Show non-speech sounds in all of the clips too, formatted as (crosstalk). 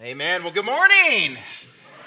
Amen. Well, good morning.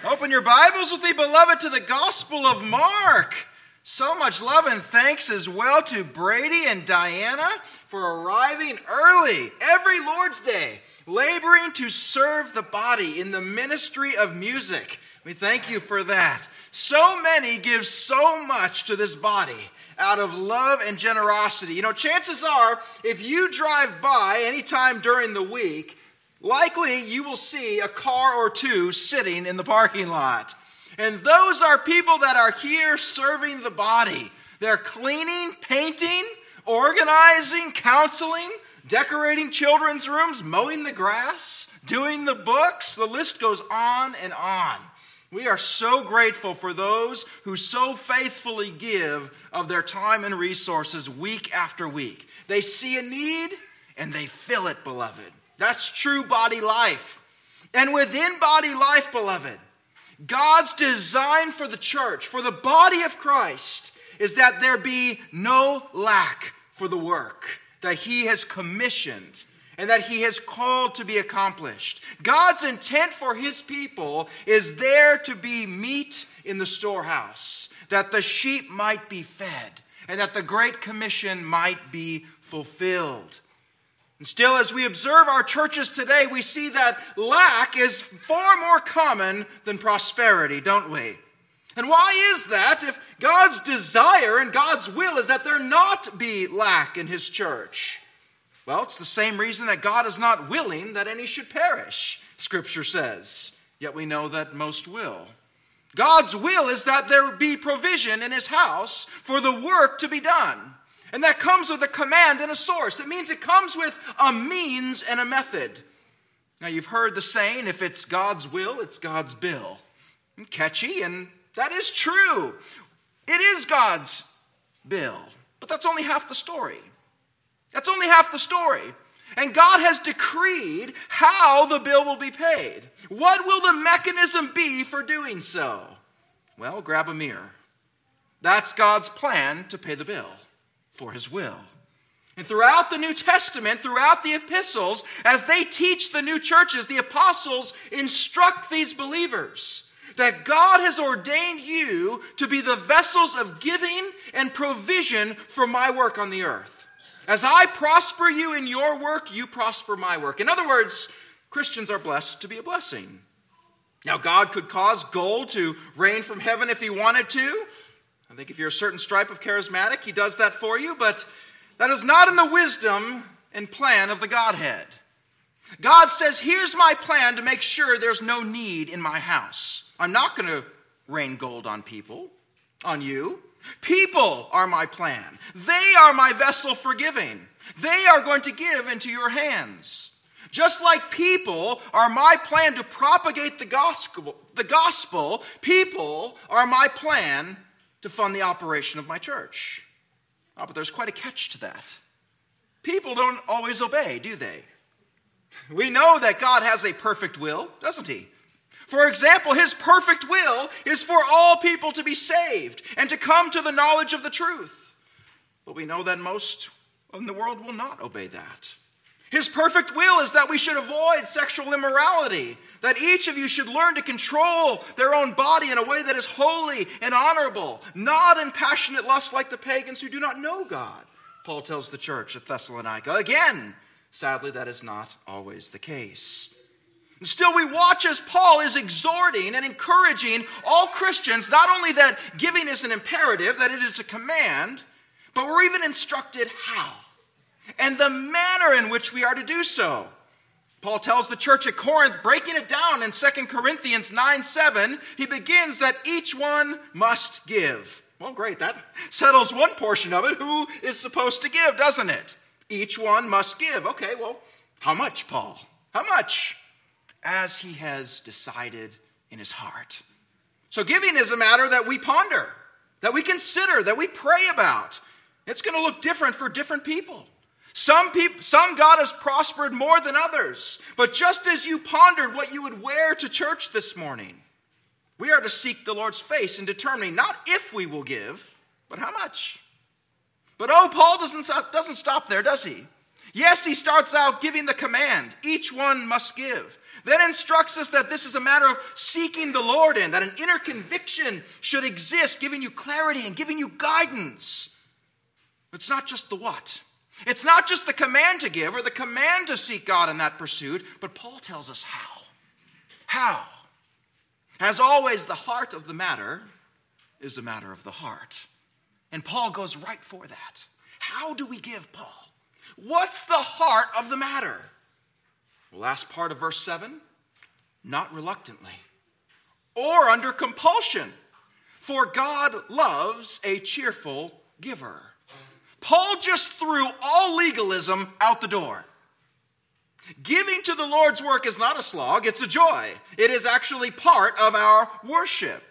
Open your Bibles with me, beloved, to the Gospel of Mark. So much love and thanks as well to Brady and Diana for arriving early every Lord's Day, laboring to serve the body in the ministry of music. We thank you for that. So many give so much to this body out of love and generosity. You know, chances are, if you drive by anytime during the week, likely you will see a car or two sitting in the parking lot. And those are people that are here serving the body. They're cleaning, painting, organizing, counseling, decorating children's rooms, mowing the grass, doing the books. The list goes on and on. We are so grateful for those who so faithfully give of their time and resources week after week. They see a need and they fill it, beloved. That's true body life. And within body life, beloved, God's design for the church, for the body of Christ, is that there be no lack for the work that He has commissioned and that He has called to be accomplished. God's intent for His people is there to be meat in the storehouse, that the sheep might be fed, and that the Great Commission might be fulfilled. And still, as we observe our churches today, we see that lack is far more common than prosperity, don't we? And why is that if God's desire and God's will is that there not be lack in His church? Well, it's the same reason that God is not willing that any should perish, Scripture says. Yet we know that most will. God's will is that there be provision in His house for the work to be done. And that comes with a command and a source. It means it comes with a means and a method. Now, you've heard the saying if it's God's will, it's God's bill. And Catchy, and that is true. It is God's bill. But that's only half the story. That's only half the story. And God has decreed how the bill will be paid. What will the mechanism be for doing so? Well, grab a mirror. That's God's plan to pay the bill for his will. And throughout the New Testament, throughout the epistles, as they teach the new churches, the apostles instruct these believers that God has ordained you to be the vessels of giving and provision for my work on the earth. As I prosper you in your work, you prosper my work. In other words, Christians are blessed to be a blessing. Now, God could cause gold to rain from heaven if He wanted to, I think if you're a certain stripe of charismatic, he does that for you, but that is not in the wisdom and plan of the Godhead. God says, Here's my plan to make sure there's no need in my house. I'm not going to rain gold on people, on you. People are my plan. They are my vessel for giving. They are going to give into your hands. Just like people are my plan to propagate the gospel, the gospel, people are my plan to fund the operation of my church. Oh, but there's quite a catch to that. People don't always obey, do they? We know that God has a perfect will, doesn't He? For example, His perfect will is for all people to be saved and to come to the knowledge of the truth. But we know that most in the world will not obey that. His perfect will is that we should avoid sexual immorality, that each of you should learn to control their own body in a way that is holy and honorable, not in passionate lust like the pagans who do not know God, Paul tells the church at Thessalonica. Again, sadly, that is not always the case. And still, we watch as Paul is exhorting and encouraging all Christians not only that giving is an imperative, that it is a command, but we're even instructed how and the manner in which we are to do so. Paul tells the church at Corinth, breaking it down in 2 Corinthians 9 7, he begins that each one must give. Well, great, that settles one portion of it. Who is supposed to give, doesn't it? Each one must give. Okay, well, how much, Paul? How much? As he has decided in his heart. So, giving is a matter that we ponder, that we consider, that we pray about. It's going to look different for different people. Some people, some God has prospered more than others. But just as you pondered what you would wear to church this morning, we are to seek the Lord's face in determining not if we will give, but how much. But oh, Paul doesn't, doesn't stop there, does he? Yes, he starts out giving the command each one must give. then instructs us that this is a matter of seeking the Lord in, that an inner conviction should exist, giving you clarity and giving you guidance. It's not just the what. It's not just the command to give or the command to seek God in that pursuit, but Paul tells us how. How? As always, the heart of the matter is a matter of the heart. And Paul goes right for that. How do we give, Paul? What's the heart of the matter? Last part of verse 7 not reluctantly or under compulsion, for God loves a cheerful giver. Paul just threw all legalism out the door. Giving to the Lord's work is not a slog, it's a joy. It is actually part of our worship.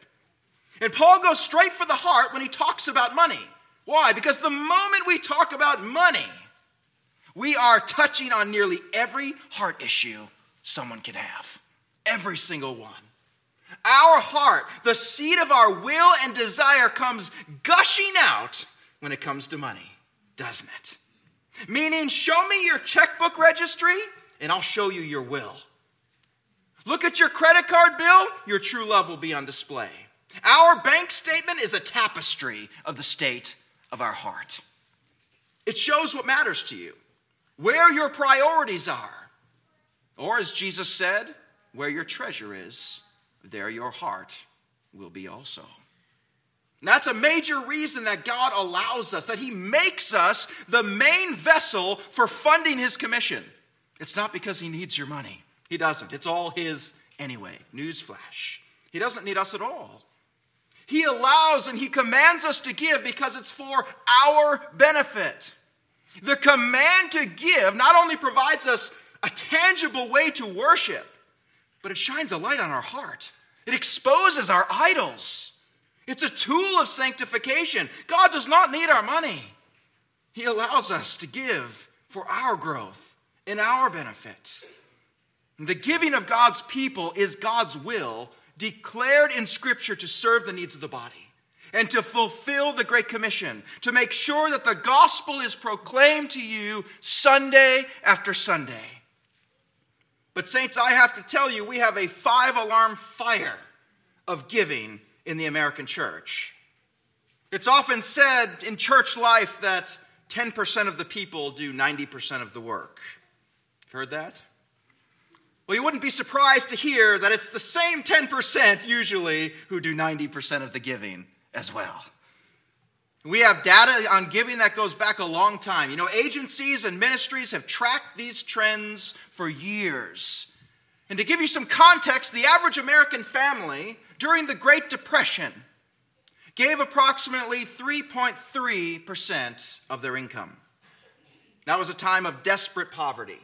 And Paul goes straight for the heart when he talks about money. Why? Because the moment we talk about money, we are touching on nearly every heart issue someone can have. Every single one. Our heart, the seed of our will and desire, comes gushing out when it comes to money, doesn't it? Meaning, show me your checkbook registry and I'll show you your will. Look at your credit card bill, your true love will be on display. Our bank statement is a tapestry of the state of our heart. It shows what matters to you where your priorities are. Or, as Jesus said, where your treasure is, there your heart will be also. That's a major reason that God allows us, that He makes us the main vessel for funding His commission. It's not because He needs your money, He doesn't. It's all His anyway. Newsflash. He doesn't need us at all. He allows and He commands us to give because it's for our benefit. The command to give not only provides us a tangible way to worship, but it shines a light on our heart. It exposes our idols. It's a tool of sanctification. God does not need our money, He allows us to give for our growth and our benefit. The giving of God's people is God's will declared in Scripture to serve the needs of the body and to fulfill the Great Commission, to make sure that the gospel is proclaimed to you Sunday after Sunday. But, Saints, I have to tell you, we have a five alarm fire of giving in the American church. It's often said in church life that 10% of the people do 90% of the work. Heard that? Well, you wouldn't be surprised to hear that it's the same 10% usually who do 90% of the giving as well. We have data on giving that goes back a long time. You know, agencies and ministries have tracked these trends for years. And to give you some context, the average American family during the Great Depression gave approximately 3.3% of their income. That was a time of desperate poverty.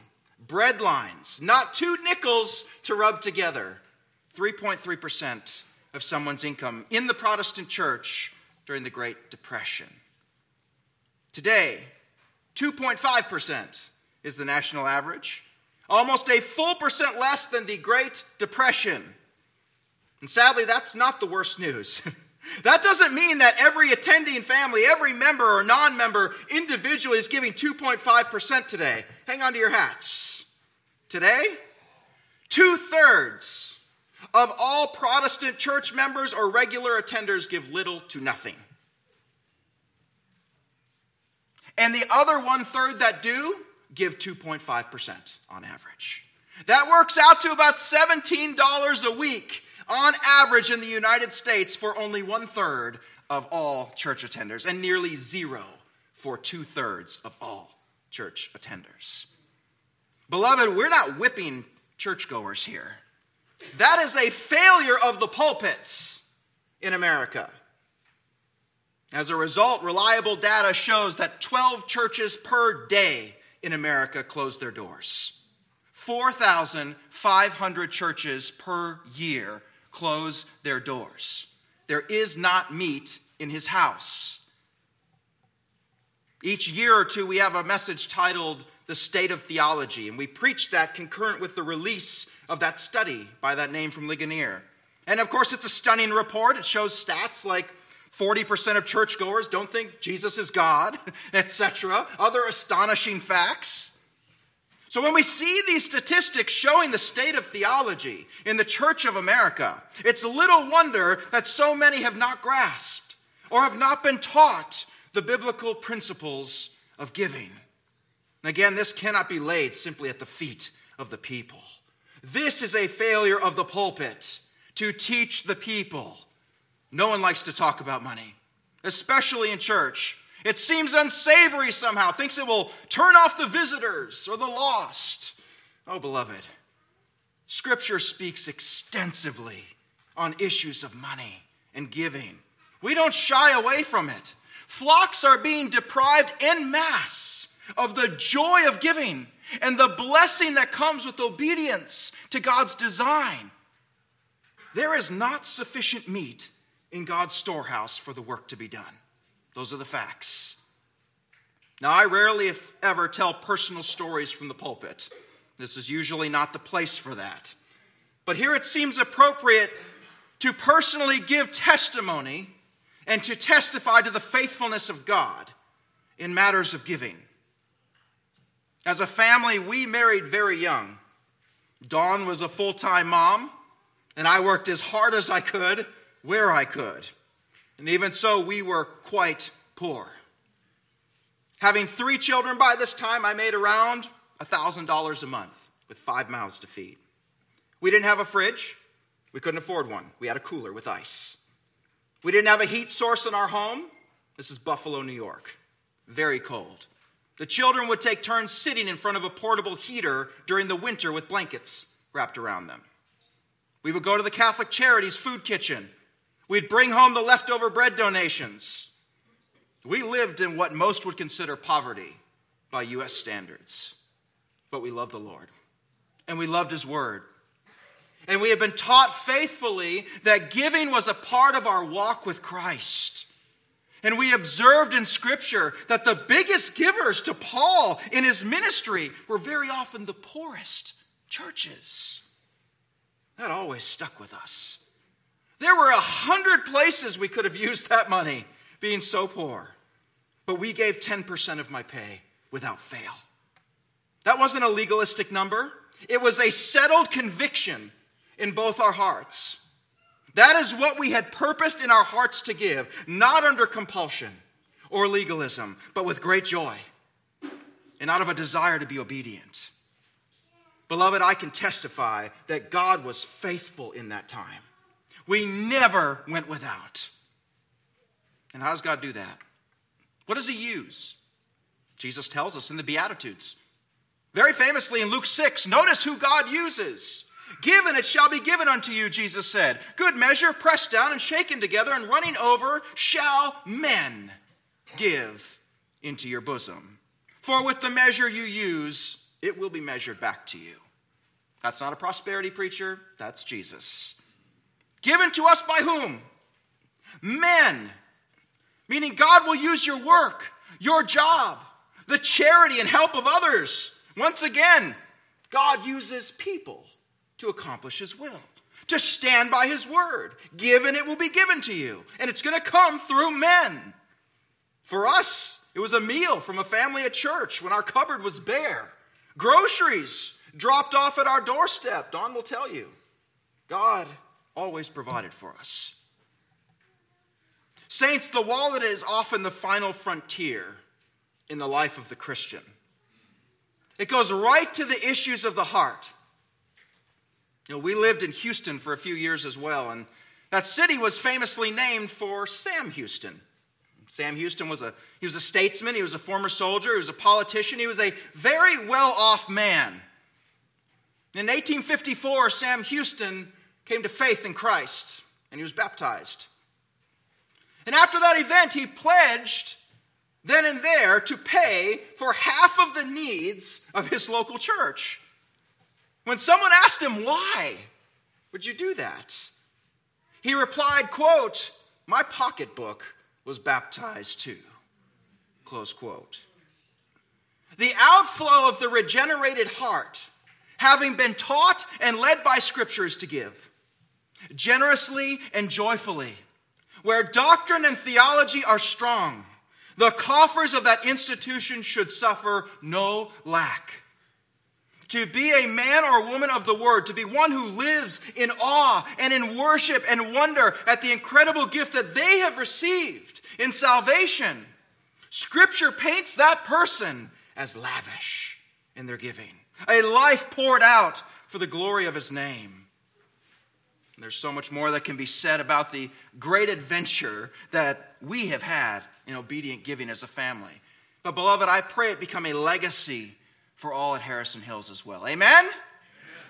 Bread lines, not two nickels to rub together. 3.3% of someone's income in the Protestant church during the Great Depression. Today, 2.5% is the national average, almost a full percent less than the Great Depression. And sadly, that's not the worst news. (laughs) that doesn't mean that every attending family, every member or non member individually is giving 2.5% today. Hang on to your hats. Today, two thirds of all Protestant church members or regular attenders give little to nothing. And the other one third that do give 2.5% on average. That works out to about $17 a week on average in the United States for only one third of all church attenders, and nearly zero for two thirds of all church attenders. Beloved, we're not whipping churchgoers here. That is a failure of the pulpits in America. As a result, reliable data shows that 12 churches per day in America close their doors. 4,500 churches per year close their doors. There is not meat in his house. Each year or two, we have a message titled The State of Theology, and we preach that concurrent with the release of that study by that name from Ligonier. And of course, it's a stunning report. It shows stats like 40% of churchgoers don't think Jesus is God, (laughs) etc. Other astonishing facts. So, when we see these statistics showing the state of theology in the Church of America, it's little wonder that so many have not grasped or have not been taught the biblical principles of giving. Again, this cannot be laid simply at the feet of the people. This is a failure of the pulpit to teach the people. No one likes to talk about money, especially in church. It seems unsavory somehow, thinks it will turn off the visitors or the lost. Oh, beloved, Scripture speaks extensively on issues of money and giving. We don't shy away from it. Flocks are being deprived en masse of the joy of giving and the blessing that comes with obedience to God's design. There is not sufficient meat in God's storehouse for the work to be done. Those are the facts. Now, I rarely, if ever, tell personal stories from the pulpit. This is usually not the place for that. But here it seems appropriate to personally give testimony and to testify to the faithfulness of God in matters of giving. As a family, we married very young. Dawn was a full time mom, and I worked as hard as I could where I could. And even so, we were quite poor. Having three children by this time, I made around $1,000 a month with five mouths to feed. We didn't have a fridge. We couldn't afford one. We had a cooler with ice. We didn't have a heat source in our home. This is Buffalo, New York. Very cold. The children would take turns sitting in front of a portable heater during the winter with blankets wrapped around them. We would go to the Catholic Charities food kitchen We'd bring home the leftover bread donations. We lived in what most would consider poverty by U.S. standards, but we loved the Lord and we loved His Word. And we have been taught faithfully that giving was a part of our walk with Christ. And we observed in Scripture that the biggest givers to Paul in his ministry were very often the poorest churches. That always stuck with us. There were a hundred places we could have used that money, being so poor. But we gave 10% of my pay without fail. That wasn't a legalistic number, it was a settled conviction in both our hearts. That is what we had purposed in our hearts to give, not under compulsion or legalism, but with great joy and out of a desire to be obedient. Beloved, I can testify that God was faithful in that time. We never went without. And how does God do that? What does He use? Jesus tells us in the Beatitudes. Very famously in Luke 6, notice who God uses. Give and it shall be given unto you, Jesus said. Good measure, pressed down and shaken together and running over, shall men give into your bosom. For with the measure you use, it will be measured back to you. That's not a prosperity preacher, that's Jesus. Given to us by whom? Men. Meaning God will use your work, your job, the charity and help of others. Once again, God uses people to accomplish his will, to stand by his word. Give and it will be given to you. And it's going to come through men. For us, it was a meal from a family at church when our cupboard was bare. Groceries dropped off at our doorstep. Dawn will tell you. God always provided for us. Saints, the wallet is often the final frontier in the life of the Christian. It goes right to the issues of the heart. You know, we lived in Houston for a few years as well, and that city was famously named for Sam Houston. Sam Houston was a he was a statesman, he was a former soldier, he was a politician, he was a very well-off man. In 1854, Sam Houston came to faith in Christ and he was baptized. And after that event, he pledged then and there to pay for half of the needs of his local church. When someone asked him, Why would you do that? He replied, quote, My pocketbook was baptized too. Close quote. The outflow of the regenerated heart, having been taught and led by scriptures to give, generously and joyfully. Where doctrine and theology are strong, the coffers of that institution should suffer no lack. to be a man or woman of the word, to be one who lives in awe and in worship and wonder at the incredible gift that they have received in salvation. Scripture paints that person as lavish in their giving, a life poured out for the glory of his name. There's so much more that can be said about the great adventure that we have had in obedient giving as a family. But, beloved, I pray it become a legacy for all at Harrison Hills as well. Amen? amen?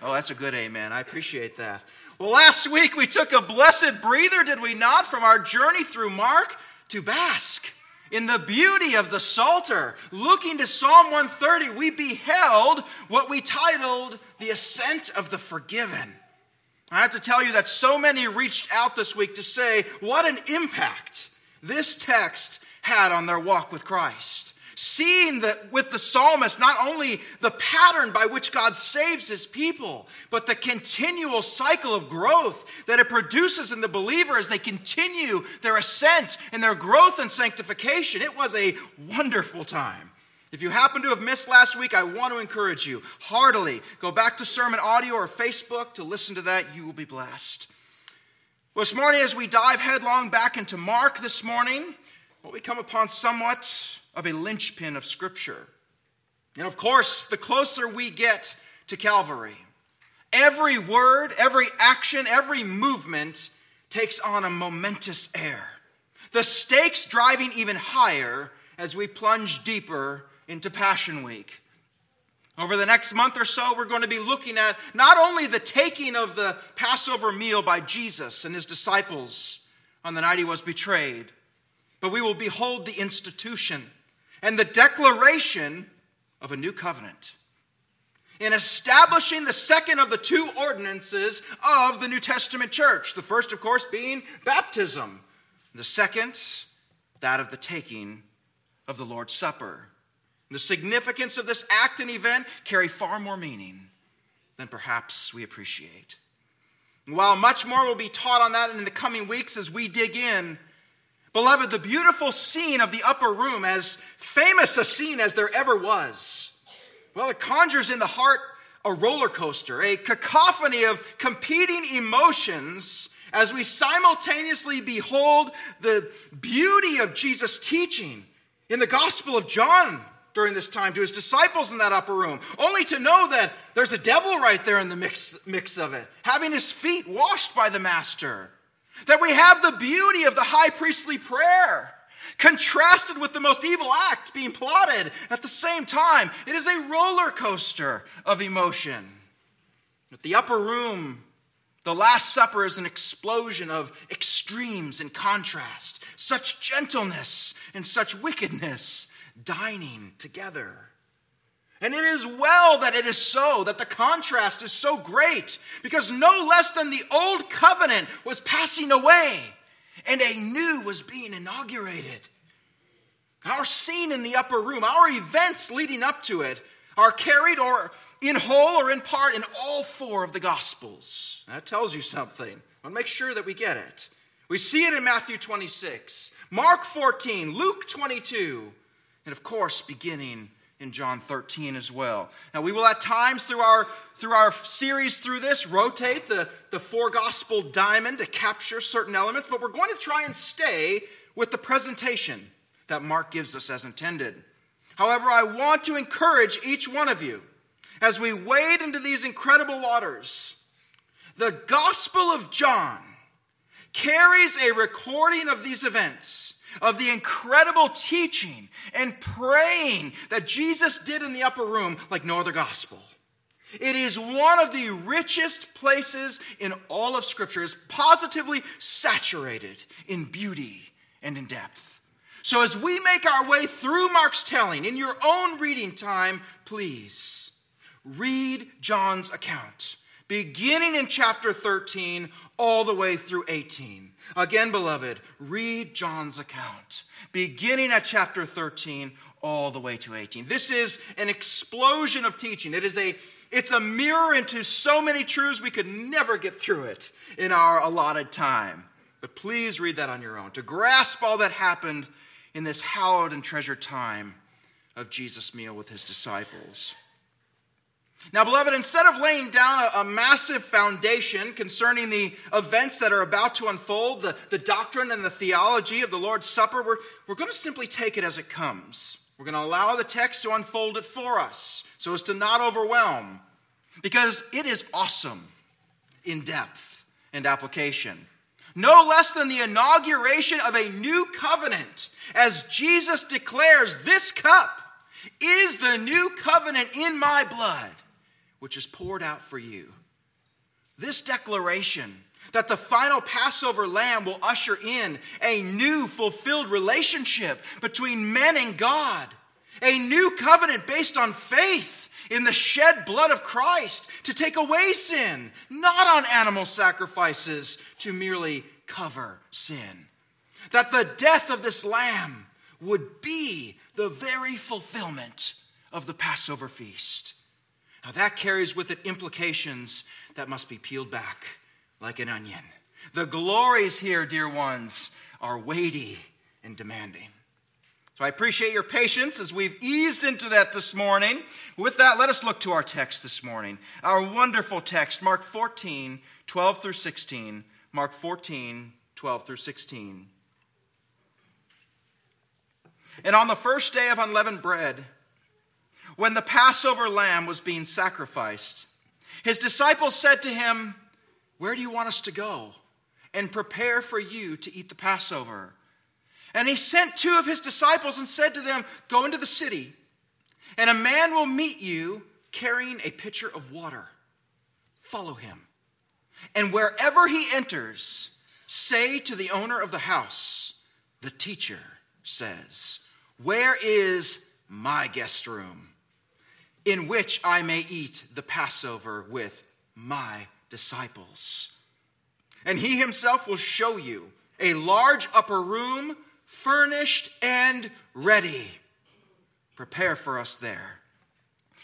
Oh, that's a good amen. I appreciate that. Well, last week we took a blessed breather, did we not, from our journey through Mark to bask in the beauty of the Psalter. Looking to Psalm 130, we beheld what we titled The Ascent of the Forgiven. I have to tell you that so many reached out this week to say what an impact this text had on their walk with Christ. Seeing that with the psalmist, not only the pattern by which God saves his people, but the continual cycle of growth that it produces in the believer as they continue their ascent and their growth and sanctification. It was a wonderful time. If you happen to have missed last week, I want to encourage you heartily go back to sermon audio or Facebook to listen to that. You will be blessed. Well, this morning, as we dive headlong back into Mark this morning, well, we come upon somewhat of a linchpin of Scripture. And of course, the closer we get to Calvary, every word, every action, every movement takes on a momentous air. The stakes driving even higher as we plunge deeper into Passion Week. Over the next month or so, we're going to be looking at not only the taking of the Passover meal by Jesus and his disciples on the night he was betrayed, but we will behold the institution and the declaration of a new covenant in establishing the second of the two ordinances of the New Testament church. The first, of course, being baptism, the second, that of the taking of the Lord's Supper. The significance of this act and event carry far more meaning than perhaps we appreciate. While much more will be taught on that in the coming weeks as we dig in, beloved, the beautiful scene of the upper room, as famous a scene as there ever was, well, it conjures in the heart a roller coaster, a cacophony of competing emotions as we simultaneously behold the beauty of Jesus' teaching in the Gospel of John during this time to his disciples in that upper room, only to know that there's a devil right there in the mix, mix of it, having his feet washed by the Master. That we have the beauty of the high priestly prayer contrasted with the most evil act being plotted at the same time. It is a roller coaster of emotion. At the upper room, the Last Supper is an explosion of extremes and contrast, such gentleness and such wickedness dining together. And it is well that it is so, that the contrast is so great, because no less than the old covenant was passing away and a new was being inaugurated. Our scene in the upper room, our events leading up to it, are carried or in whole or in part in all four of the Gospels. That tells you something. I want to make sure that we get it. We see it in Matthew 26, Mark 14, Luke 22, and of course, beginning in John 13 as well. Now, we will at times through our, through our series through this rotate the, the four gospel diamond to capture certain elements, but we're going to try and stay with the presentation that Mark gives us as intended. However, I want to encourage each one of you as we wade into these incredible waters. The Gospel of John carries a recording of these events of the incredible teaching and praying that Jesus did in the upper room like no other gospel. It is one of the richest places in all of Scripture, is positively saturated in beauty and in depth. So, as we make our way through Mark's telling in your own reading time, please read John's account, beginning in chapter 13 all the way through 18. Again, beloved, read John's account, beginning at chapter 13 all the way to 18. This is an explosion of teaching. It is a it's a mirror into so many truths we could never get through it in our allotted time. But please read that on your own to grasp all that happened in this hallowed and treasured time of Jesus' meal with his disciples. Now, beloved, instead of laying down a, a, massive foundation concerning the events that are about to unfold, the, the doctrine and the theology of the Lord's Supper, we're, we're going to simply take it as it comes. We're going to allow the text to unfold it for us so as to not overwhelm, because it is awesome in depth and application. No less than the inauguration of a new covenant, as Jesus declares, This cup is the new covenant in my blood which is poured out for you. This declaration that the final Passover lamb will usher in a new fulfilled relationship between men and God, a new covenant based on faith in the shed blood of Christ to take away sin, not on animal sacrifices to merely cover sin. That the death of this lamb would be the very fulfillment of the Passover feast. Now, that carries with it implications that must be peeled back like an onion. The glories here, dear ones, are weighty and demanding. So I appreciate your patience as we've eased into that this morning. With that, let us look to our text this morning. Our wonderful text, Mark 14, 12 through 16. Mark 14, 12 through 16. And on the first day of unleavened bread, when the Passover lamb was being sacrificed, his disciples said to him, Where do you want us to go and prepare for you to eat the Passover? And he sent two of his disciples and said to them, Go into the city, and a man will meet you carrying a pitcher of water. Follow him. And wherever he enters, say to the owner of the house, The teacher says, Where is my guest room? In which I may eat the Passover with my disciples. And he himself will show you a large upper room, furnished and ready. Prepare for us there.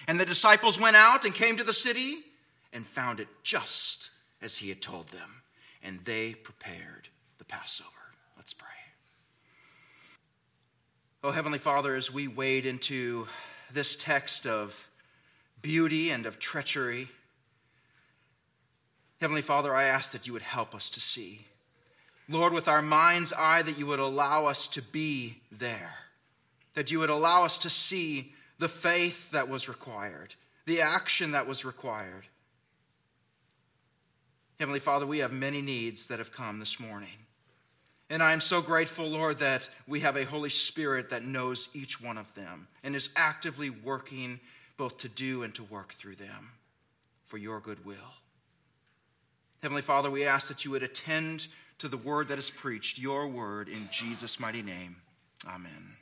And the disciples went out and came to the city and found it just as he had told them. And they prepared the Passover. Let's pray. Oh, Heavenly Father, as we wade into this text of beauty and of treachery. Heavenly Father, I ask that you would help us to see. Lord, with our mind's eye, that you would allow us to be there, that you would allow us to see the faith that was required, the action that was required. Heavenly Father, we have many needs that have come this morning. And I am so grateful, Lord, that we have a Holy Spirit that knows each one of them and is actively working both to do and to work through them for your good will. Heavenly Father, we ask that you would attend to the word that is preached, your word, in Jesus' mighty name. Amen.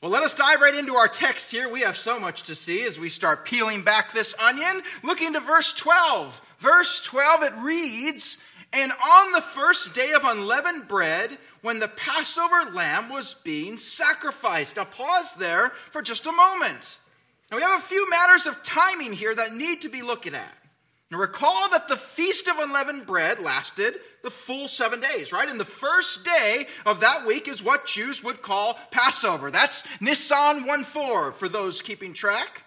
Well, let us dive right into our text here. We have so much to see as we start peeling back this onion. Looking to verse 12. Verse 12, it reads, And on the first day of unleavened bread, when the Passover lamb was being sacrificed. Now, pause there for just a moment. Now, we have a few matters of timing here that need to be looked at. Now, recall that the Feast of Unleavened Bread lasted the full seven days, right? And the first day of that week is what Jews would call Passover. That's Nisan 1 4 for those keeping track.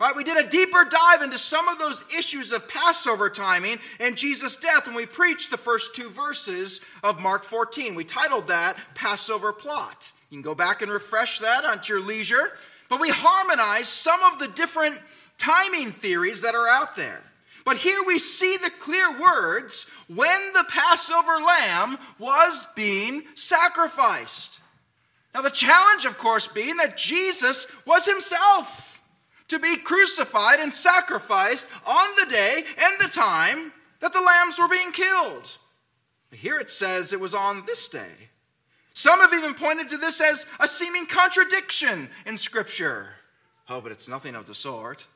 Right, we did a deeper dive into some of those issues of Passover timing and Jesus' death when we preached the first two verses of Mark 14. We titled that Passover Plot. You can go back and refresh that at your leisure. But we harmonize some of the different timing theories that are out there. But here we see the clear words when the Passover lamb was being sacrificed. Now, the challenge, of course, being that Jesus was himself to be crucified and sacrificed on the day and the time that the lambs were being killed. Here it says it was on this day. Some have even pointed to this as a seeming contradiction in Scripture. Oh, but it's nothing of the sort.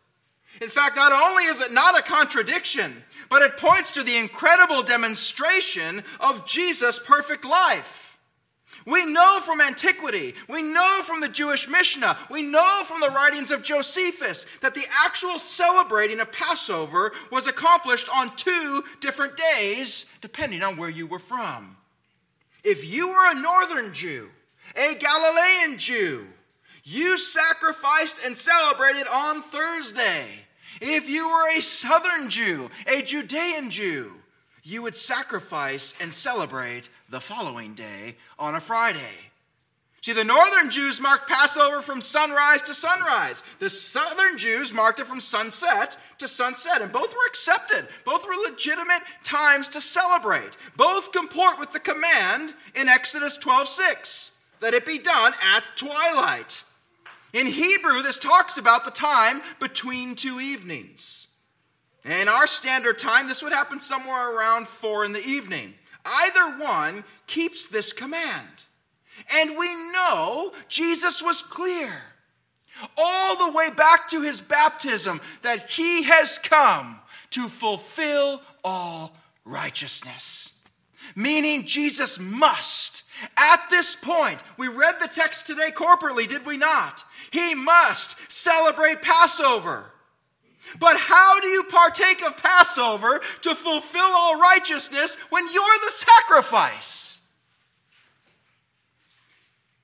In fact, not only is it not a contradiction, but it points to the incredible demonstration of Jesus' perfect life. We know from antiquity, we know from the Jewish Mishnah, we know from the writings of Josephus that the actual celebrating of Passover was accomplished on two different days, depending on where you were from. If you were a northern Jew, a Galilean Jew, you sacrificed and celebrated on Thursday. If you were a southern Jew, a Judean Jew, you would sacrifice and celebrate the following day on a Friday. See, the northern Jews marked Passover from sunrise to sunrise. The southern Jews marked it from sunset to sunset, and both were accepted. Both were legitimate times to celebrate. Both comport with the command in Exodus 12 6 that it be done at twilight. In Hebrew, this talks about the time between two evenings. In our standard time, this would happen somewhere around four in the evening. Either one keeps this command. And we know Jesus was clear all the way back to his baptism that he has come to fulfill all righteousness. Meaning, Jesus must, at this point, we read the text today corporately, did we not? He must celebrate Passover. But how do you partake of Passover to fulfill all righteousness when you're the sacrifice?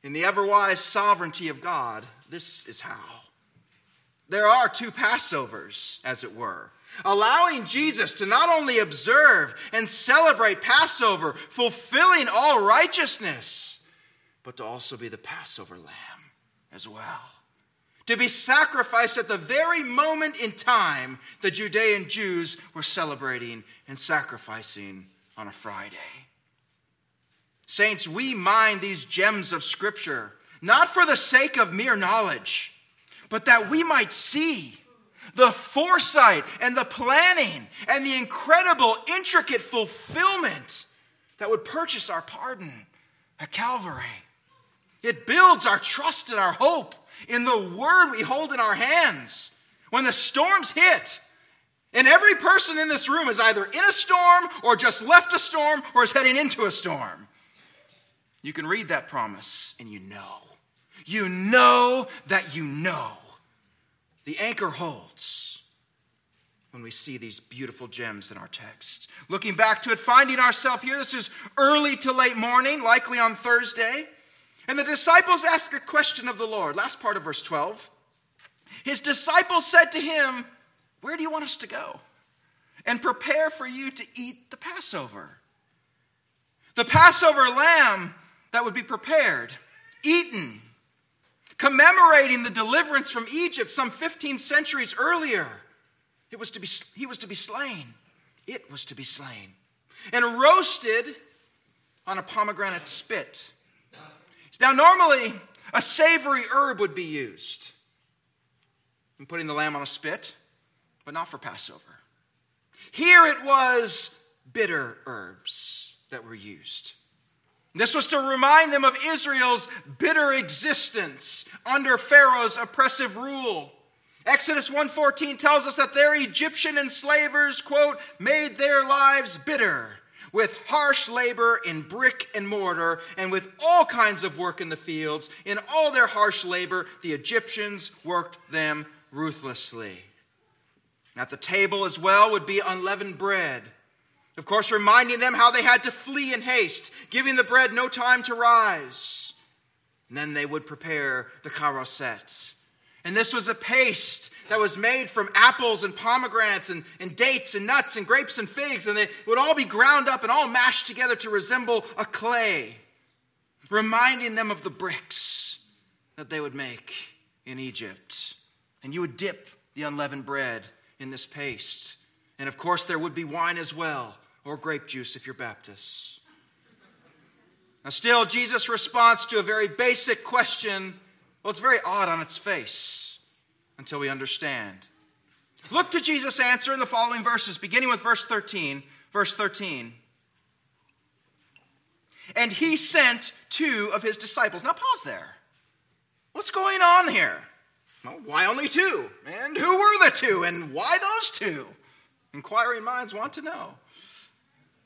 In the ever wise sovereignty of God, this is how. There are two Passovers, as it were, allowing Jesus to not only observe and celebrate Passover, fulfilling all righteousness, but to also be the Passover lamb as well. To be sacrificed at the very moment in time the Judean Jews were celebrating and sacrificing on a Friday. Saints, we mine these gems of Scripture not for the sake of mere knowledge, but that we might see the foresight and the planning and the incredible, intricate fulfillment that would purchase our pardon at Calvary. It builds our trust and our hope in the word we hold in our hands. When the storms hit, and every person in this room is either in a storm or just left a storm or is heading into a storm. You can read that promise and you know. You know that you know. The anchor holds when we see these beautiful gems in our text. Looking back to it, finding ourselves here, this is early to late morning, likely on Thursday. And the disciples ask a question of the Lord. Last part of verse 12. His disciples said to him, Where do you want us to go? And prepare for you to eat the Passover. The Passover lamb that would be prepared, eaten, commemorating the deliverance from Egypt some 15 centuries earlier. It was to be, he was to be slain. It was to be slain. And roasted on a pomegranate spit. Now, normally, a savory herb would be used in putting the lamb on a spit, but not for Passover. Here it was bitter herbs that were used. This was to remind them of Israel's bitter existence under Pharaoh's oppressive rule. Exodus 1:14 tells us that their Egyptian enslavers, quote, made their lives bitter with harsh labor in brick and mortar and with all kinds of work in the fields. In all their harsh labor, the Egyptians worked them ruthlessly. At the table as well would be unleavened bread of course, reminding them how they had to flee in haste, giving the bread no time to rise. And then they would prepare the charoset. And this was a paste that was made from apples and pomegranates and, and dates and nuts and grapes and figs. And they would all be ground up and all mashed together to resemble a clay, reminding them of the bricks that they would make in Egypt. And you would dip the unleavened bread in this paste. And of course, there would be wine as well or grape juice if you're Baptist. Now, still, Jesus' response to a very basic question, well, it's very odd on its face until we understand. Look to Jesus' answer in the following verses, beginning with verse 13. Verse 13. And he sent two of his disciples. Now, pause there. What's going on here? Well, why only two? And who were the two? And why those two? Inquiring minds want to know.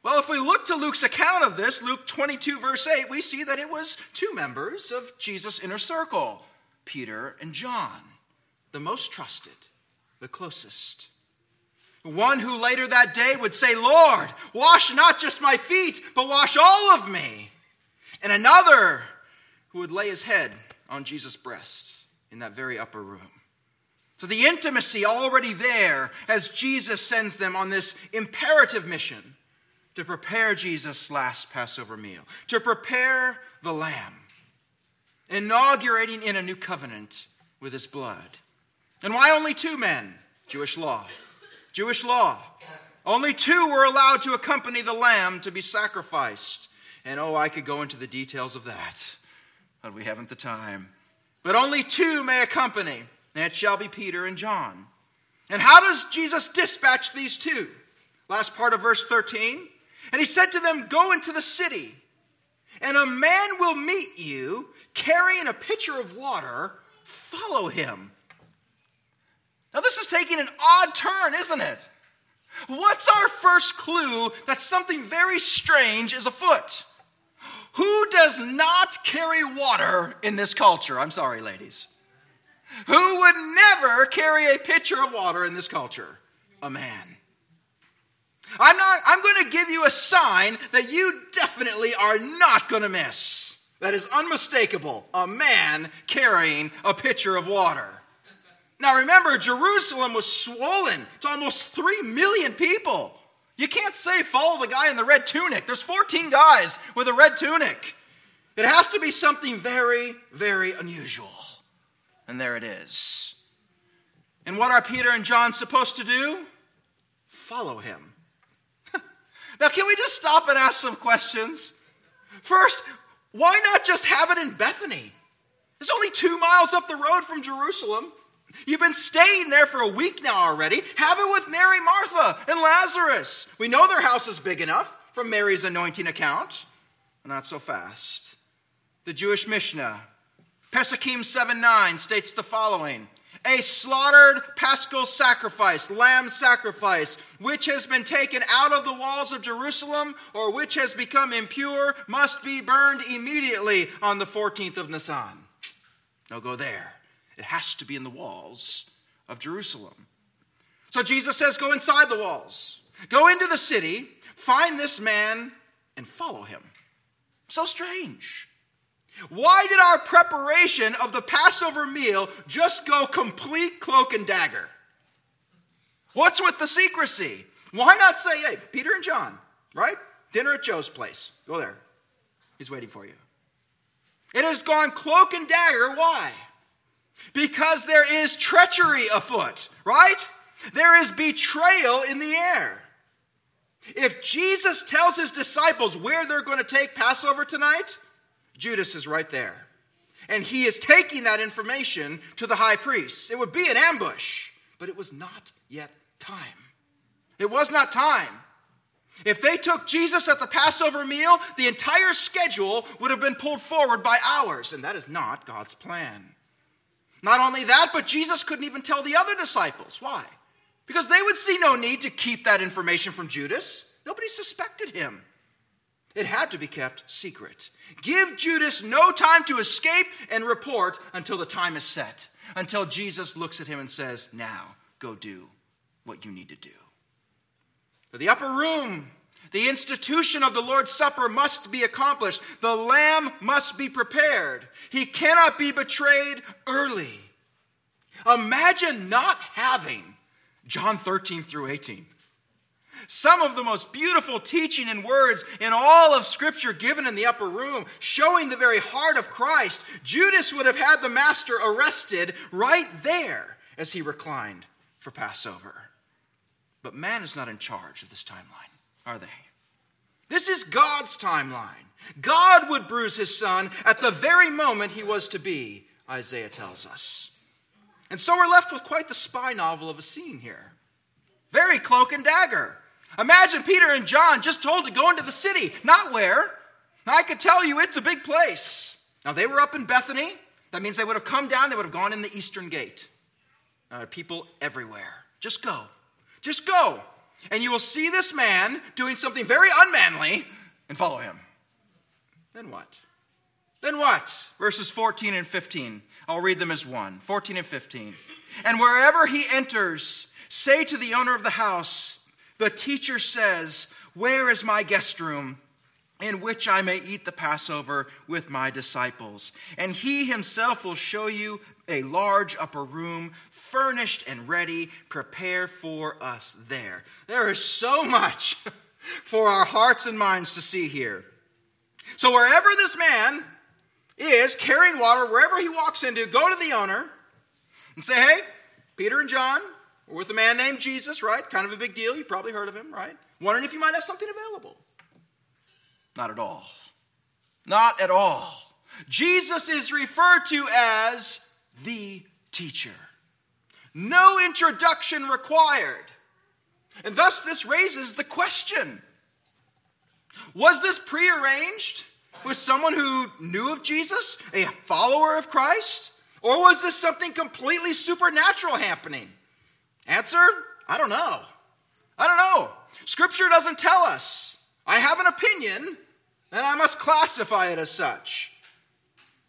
Well, if we look to Luke's account of this, Luke 22, verse 8, we see that it was two members of Jesus' inner circle Peter and John, the most trusted, the closest. One who later that day would say, Lord, wash not just my feet, but wash all of me. And another who would lay his head on Jesus' breast in that very upper room. So the intimacy already there as Jesus sends them on this imperative mission to prepare Jesus' last Passover meal, to prepare the Lamb, inaugurating in a new covenant with his blood. And why only two men? Jewish law. Jewish law. Only two were allowed to accompany the lamb to be sacrificed. And oh, I could go into the details of that, but we haven't the time. But only two may accompany, and it shall be Peter and John. And how does Jesus dispatch these two? Last part of verse 13. And he said to them, Go into the city, and a man will meet you carrying a pitcher of water. Follow him. Now, this is taking an odd turn, isn't it? What's our first clue that something very strange is afoot? Who does not carry water in this culture? I'm sorry, ladies. Who would never carry a pitcher of water in this culture? A man. I'm not I'm going to give you a sign that you definitely are not going to miss. That is unmistakable. A man carrying a pitcher of water. Now remember, Jerusalem was swollen to almost 3 million people. You can't say follow the guy in the red tunic. There's 14 guys with a red tunic. It has to be something very, very unusual. And there it is. And what are Peter and John supposed to do? Follow him. Now, can we just stop and ask some questions? First, why not just have it in Bethany? It's only two miles up the road from Jerusalem. You've been staying there for a week now already. Have it with Mary, Martha, and Lazarus. We know their house is big enough from Mary's anointing account. Not so fast. The Jewish Mishnah, Pesachim 7 9, states the following A slaughtered paschal sacrifice, lamb sacrifice, which has been taken out of the walls of Jerusalem or which has become impure, must be burned immediately on the 14th of Nisan. Now go there. It has to be in the walls of Jerusalem. So Jesus says, Go inside the walls, go into the city, find this man, and follow him. So strange. Why did our preparation of the Passover meal just go complete cloak and dagger? What's with the secrecy? Why not say, hey, Peter and John, right? Dinner at Joe's place. Go there. He's waiting for you. It has gone cloak and dagger. Why? Because there is treachery afoot, right? There is betrayal in the air. If Jesus tells his disciples where they're going to take Passover tonight, Judas is right there. And he is taking that information to the high priest. It would be an ambush, but it was not yet time. It was not time. If they took Jesus at the Passover meal, the entire schedule would have been pulled forward by hours, and that is not God's plan. Not only that, but Jesus couldn't even tell the other disciples. Why? Because they would see no need to keep that information from Judas. Nobody suspected him. It had to be kept secret. Give Judas no time to escape and report until the time is set, until Jesus looks at him and says, Now, go do what you need to do. The upper room, the institution of the Lord's Supper must be accomplished. The lamb must be prepared. He cannot be betrayed early. Imagine not having John 13 through 18. Some of the most beautiful teaching and words in all of Scripture given in the upper room, showing the very heart of Christ. Judas would have had the Master arrested right there as he reclined for Passover. But man is not in charge of this timeline are they? This is God's timeline. God would bruise his son at the very moment he was to be, Isaiah tells us. And so we're left with quite the spy novel of a scene here. Very cloak and dagger. Imagine Peter and John just told to go into the city, not where. I could tell you it's a big place. Now they were up in Bethany. That means they would have come down, they would have gone in the eastern gate. There are people everywhere. Just go. Just go and you will see this man doing something very unmanly and follow him. Then what? Then what? Verses 14 and 15. I'll read them as one 14 and 15. And wherever he enters, say to the owner of the house, The teacher says, Where is my guest room? in which I may eat the Passover with my disciples. And he himself will show you a large upper room, furnished and ready. Prepare for us there. There is so much (laughs) for our hearts and minds to see here. So, wherever this man is carrying water, wherever he walks into, go to the owner and say, Hey, Peter and John, with a man named Jesus, right? Kind of a big deal. You've probably heard of him, right? Wondering if you might have something available. Not at all. Not at all. Jesus is referred to as the teacher. No introduction required. And thus, this raises the question Was this prearranged with someone who knew of Jesus, a follower of Christ? Or was this something completely supernatural happening? Answer I don't know. I don't know. Scripture doesn't tell us. I have an opinion, and I must classify it as such.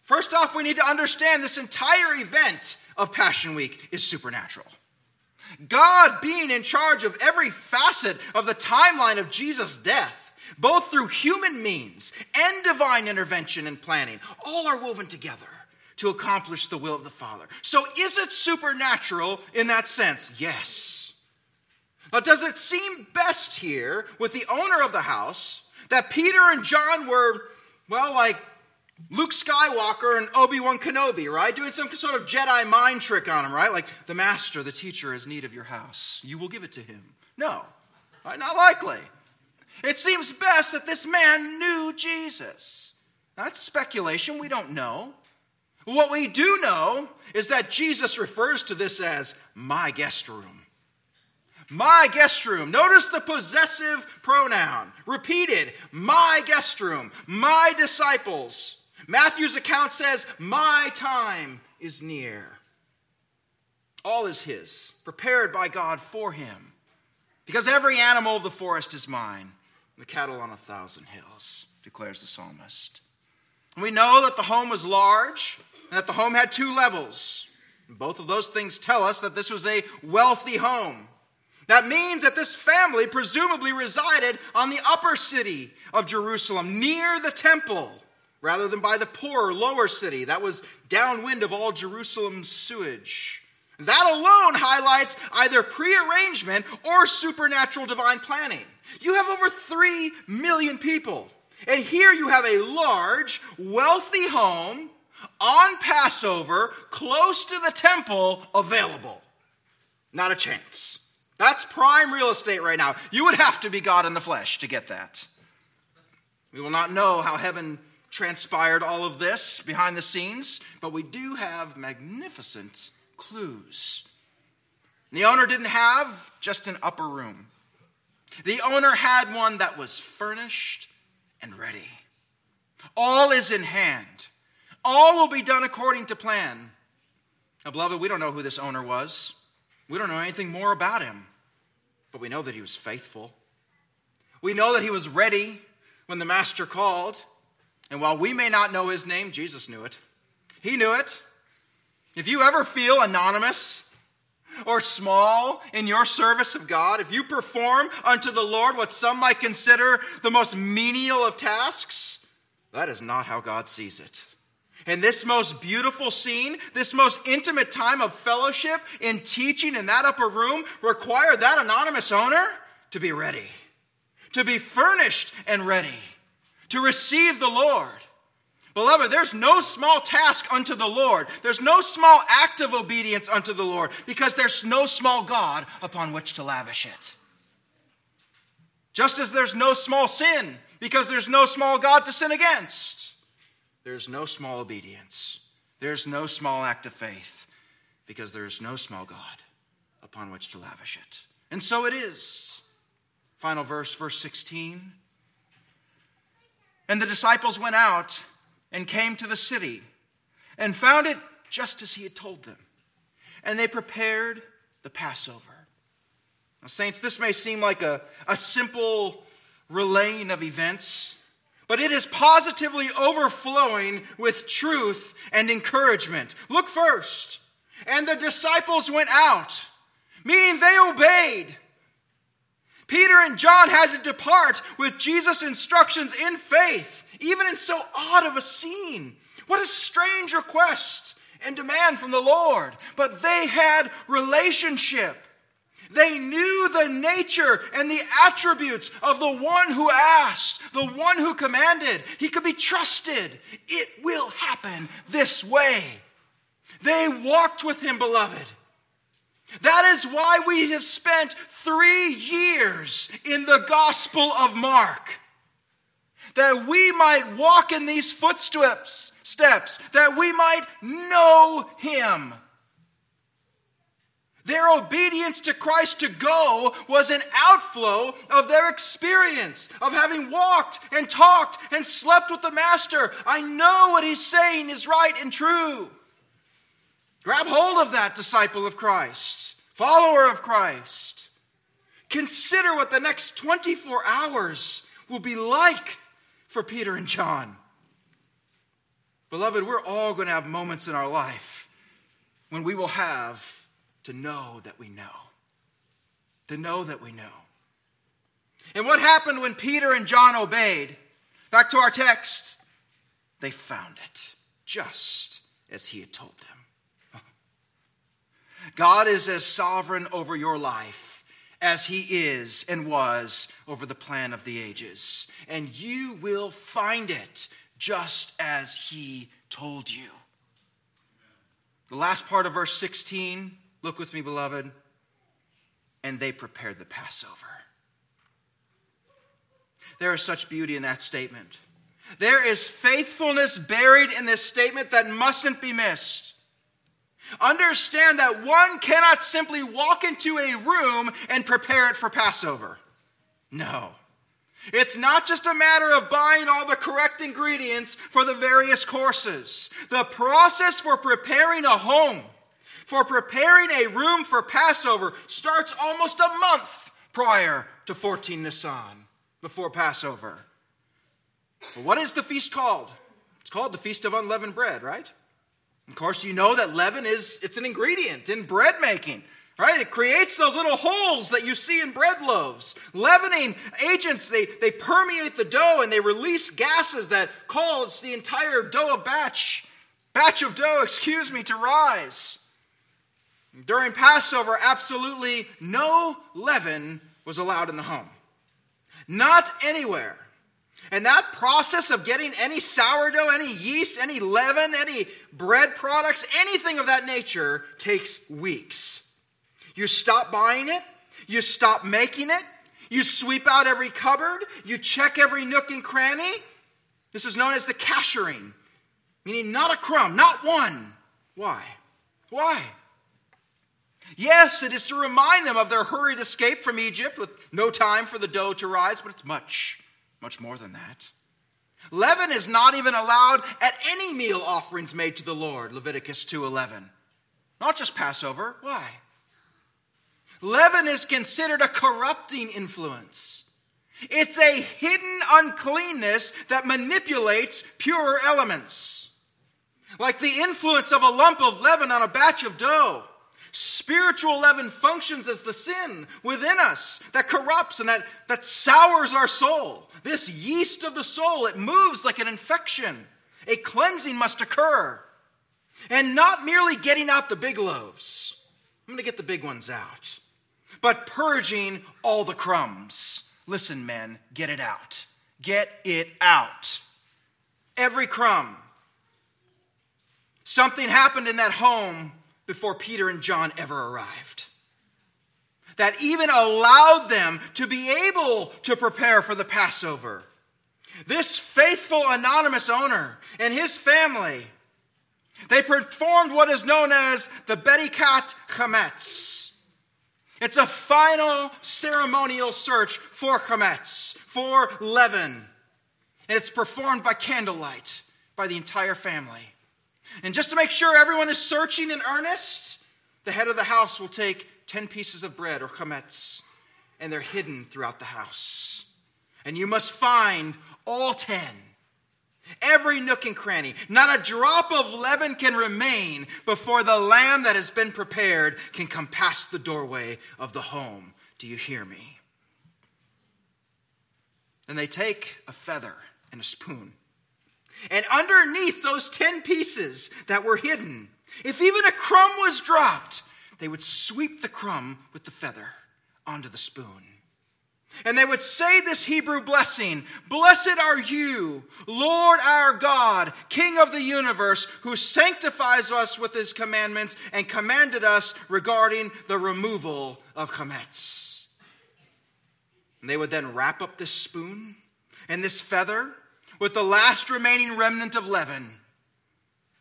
First off, we need to understand this entire event of Passion Week is supernatural. God being in charge of every facet of the timeline of Jesus' death, both through human means and divine intervention and planning, all are woven together to accomplish the will of the Father. So, is it supernatural in that sense? Yes. Now, does it seem best here with the owner of the house that Peter and John were, well, like Luke Skywalker and Obi Wan Kenobi, right? Doing some sort of Jedi mind trick on him, right? Like, the master, the teacher, has need of your house. You will give it to him. No, right? not likely. It seems best that this man knew Jesus. That's speculation. We don't know. What we do know is that Jesus refers to this as my guest room. My guest room. Notice the possessive pronoun. Repeated. My guest room. My disciples. Matthew's account says, My time is near. All is his, prepared by God for him. Because every animal of the forest is mine, the cattle on a thousand hills, declares the psalmist. We know that the home was large and that the home had two levels. Both of those things tell us that this was a wealthy home. That means that this family presumably resided on the upper city of Jerusalem, near the temple, rather than by the poorer lower city that was downwind of all Jerusalem's sewage. That alone highlights either prearrangement or supernatural divine planning. You have over 3 million people. And here you have a large, wealthy home on Passover, close to the temple, available. Not a chance. That's prime real estate right now. You would have to be God in the flesh to get that. We will not know how heaven transpired all of this behind the scenes, but we do have magnificent clues. The owner didn't have just an upper room, the owner had one that was furnished and ready. All is in hand. All will be done according to plan. Now, beloved, we don't know who this owner was. We don't know anything more about him, but we know that he was faithful. We know that he was ready when the master called. And while we may not know his name, Jesus knew it. He knew it. If you ever feel anonymous or small in your service of God, if you perform unto the Lord what some might consider the most menial of tasks, that is not how God sees it. And this most beautiful scene, this most intimate time of fellowship in teaching in that upper room required that anonymous owner to be ready, to be furnished and ready, to receive the Lord. Beloved, there's no small task unto the Lord. There's no small act of obedience unto the Lord because there's no small God upon which to lavish it. Just as there's no small sin because there's no small God to sin against. There's no small obedience. There's no small act of faith because there is no small God upon which to lavish it. And so it is. Final verse, verse 16. And the disciples went out and came to the city and found it just as he had told them. And they prepared the Passover. Now, saints, this may seem like a, a simple relaying of events but it is positively overflowing with truth and encouragement. Look first. And the disciples went out, meaning they obeyed. Peter and John had to depart with Jesus' instructions in faith, even in so odd of a scene. What a strange request and demand from the Lord. But they had relationship. They knew the nature and the attributes of the one who asked, the one who commanded. He could be trusted. It will happen this way. They walked with him, beloved. That is why we have spent three years in the Gospel of Mark. That we might walk in these footsteps, steps, that we might know him. Their obedience to Christ to go was an outflow of their experience of having walked and talked and slept with the Master. I know what he's saying is right and true. Grab hold of that, disciple of Christ, follower of Christ. Consider what the next 24 hours will be like for Peter and John. Beloved, we're all going to have moments in our life when we will have to know that we know. To know that we know. And what happened when Peter and John obeyed? Back to our text. They found it just as he had told them. (laughs) God is as sovereign over your life as he is and was over the plan of the ages. And you will find it just as he told you. The last part of verse 16, look with me, beloved. And they prepared the Passover. There is such beauty in that statement. There is faithfulness buried in this statement that mustn't be missed. Understand that one cannot simply walk into a room and prepare it for Passover. No. It's not just a matter of buying all the correct ingredients for the various courses. The process for preparing a home, for preparing a room for Passover, starts almost a month prior to 14 Nisan, before Passover. Well, what is the feast called? It's called the Feast of Unleavened Bread, right? Of course, you know that leaven is it's an ingredient in bread making. Right? It creates those little holes that you see in bread loaves. Leavening agents, they, they permeate the dough and they release gases that cause the entire dough of batch, batch of dough, (laughs) excuse me, to rise. During Passover, absolutely no leaven was allowed in the home. Not anywhere. And that process of getting any sourdough, any yeast, any leaven, any bread products, anything of that nature takes weeks. You stop buying it, you stop making it, you sweep out every cupboard, you check every nook and cranny. This is known as the kashering, meaning not a crumb, not one. Why? Why? Yes, it is to remind them of their hurried escape from Egypt with no time for the dough to rise, but it's much, much more than that. Leaven is not even allowed at any meal offerings made to the Lord, Leviticus 2:11. Not just Passover. Why? Leaven is considered a corrupting influence. It's a hidden uncleanness that manipulates pure elements. Like the influence of a lump of leaven on a batch of dough. Spiritual leaven functions as the sin within us that corrupts and that, that sours our soul. This yeast of the soul, it moves like an infection. A cleansing must occur. And not merely getting out the big loaves. I'm going to get the big ones out. But purging all the crumbs. Listen, men, get it out. Get it out. Every crumb. Something happened in that home before Peter and John ever arrived. That even allowed them to be able to prepare for the Passover. This faithful anonymous owner and his family, they performed what is known as the Bedikat Chametz. It's a final ceremonial search for chametz, for leaven. And it's performed by candlelight by the entire family. And just to make sure everyone is searching in earnest, the head of the house will take 10 pieces of bread or chametz, and they're hidden throughout the house. And you must find all 10. Every nook and cranny. Not a drop of leaven can remain before the lamb that has been prepared can come past the doorway of the home. Do you hear me? Then they take a feather and a spoon. And underneath those 10 pieces that were hidden, if even a crumb was dropped, they would sweep the crumb with the feather onto the spoon. And they would say this Hebrew blessing Blessed are you, Lord our God, King of the universe, who sanctifies us with his commandments and commanded us regarding the removal of chametz. And they would then wrap up this spoon and this feather with the last remaining remnant of leaven.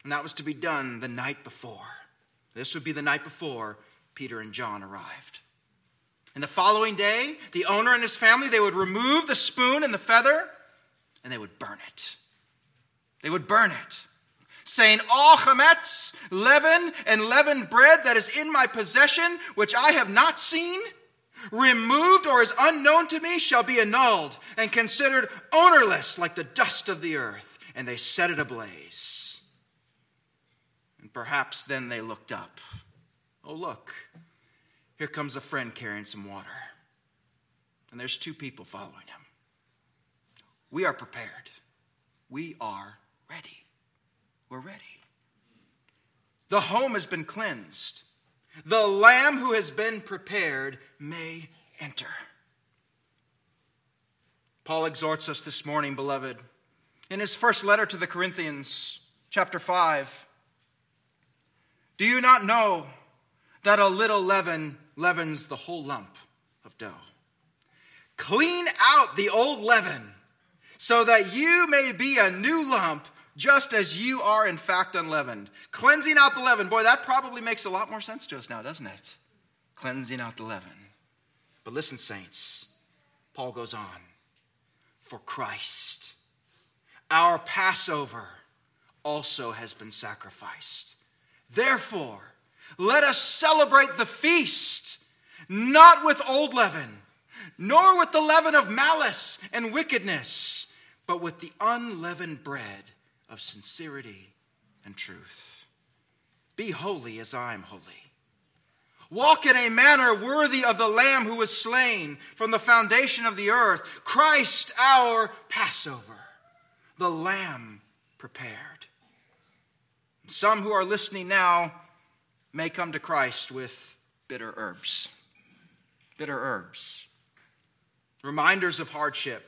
And that was to be done the night before. This would be the night before Peter and John arrived. And the following day, the owner and his family, they would remove the spoon and the feather and they would burn it. They would burn it, saying, All chametz, leaven, and leavened bread that is in my possession, which I have not seen, removed or is unknown to me shall be annulled and considered ownerless like the dust of the earth. And they set it ablaze. And perhaps then they looked up. Oh, look, here comes a friend carrying some water. And there's two people following him. We are prepared. We are ready. We're ready. The home has been cleansed the Lamb who has been prepared may enter. Paul exhorts us this morning, beloved, in his first letter to the Corinthians, chapter 5. Do you not know that a little leaven leavens the whole lump of dough? Clean out the old leaven so that you may be a new lump just as you are in fact unleavened. Cleansing out the leaven. Boy, that probably makes a lot more sense to us now, doesn't it? Cleansing out the leaven. But listen, saints, Paul goes on. For Christ, our Passover, also has been sacrificed. Therefore, let us celebrate the feast, not with old leaven, nor with the leaven of malice and wickedness, but with the unleavened bread of sincerity and truth. Be holy as I am holy. Walk in a manner worthy of the Lamb who was slain from the foundation of the earth, Christ our Passover, the Lamb prepared. Some who are listening now may come to Christ with bitter herbs. Bitter herbs. Reminders of hardship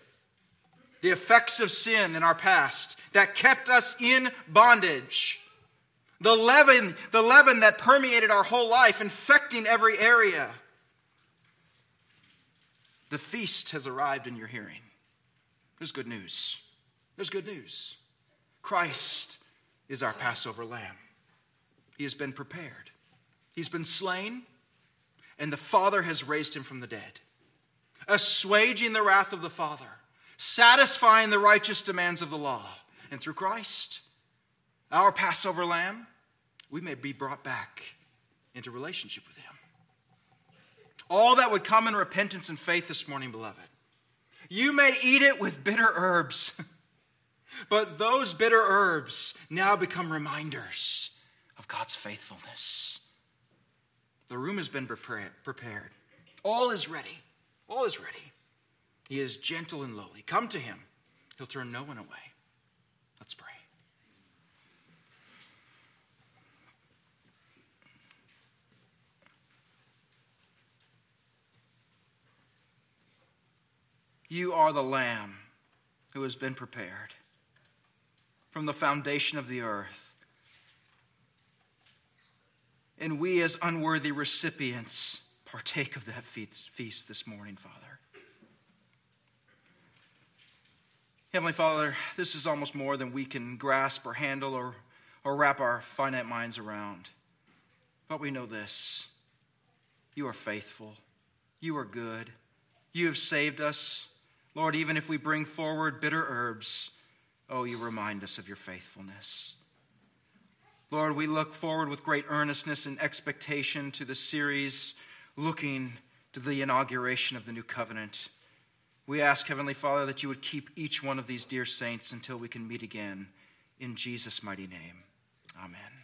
the effects of sin in our past that kept us in bondage. The leaven, the leaven that permeated our whole life, infecting every area. The feast has arrived in your hearing. There's good news. There's good news. Christ is our Passover lamb. He has been prepared, He's been slain, and the Father has raised him from the dead, assuaging the wrath of the Father satisfying the righteous demands of the law. And through Christ, our Passover lamb, we may be brought back into relationship with Him. All that would come in repentance and faith this morning, beloved. You may eat it with bitter herbs, (laughs) but those bitter herbs now become reminders of God's faithfulness. The room has been prepared, all is ready. All is ready. He is gentle and lowly. Come to him, he'll turn no one away. Let's pray. You are the Lamb who has been prepared from the foundation of the earth. And we, as unworthy recipients, partake of that feast this morning, Father. Heavenly Father, this is almost more than we can grasp or handle or, or wrap our finite minds around. But we know this you are faithful, you are good, you have saved us. Lord, even if we bring forward bitter herbs, oh, you remind us of your faithfulness. Lord, we look forward with great earnestness and expectation to the series looking to the inauguration of the new covenant. We ask, Heavenly Father, that you would keep each one of these dear saints until we can meet again. In Jesus' mighty name, amen.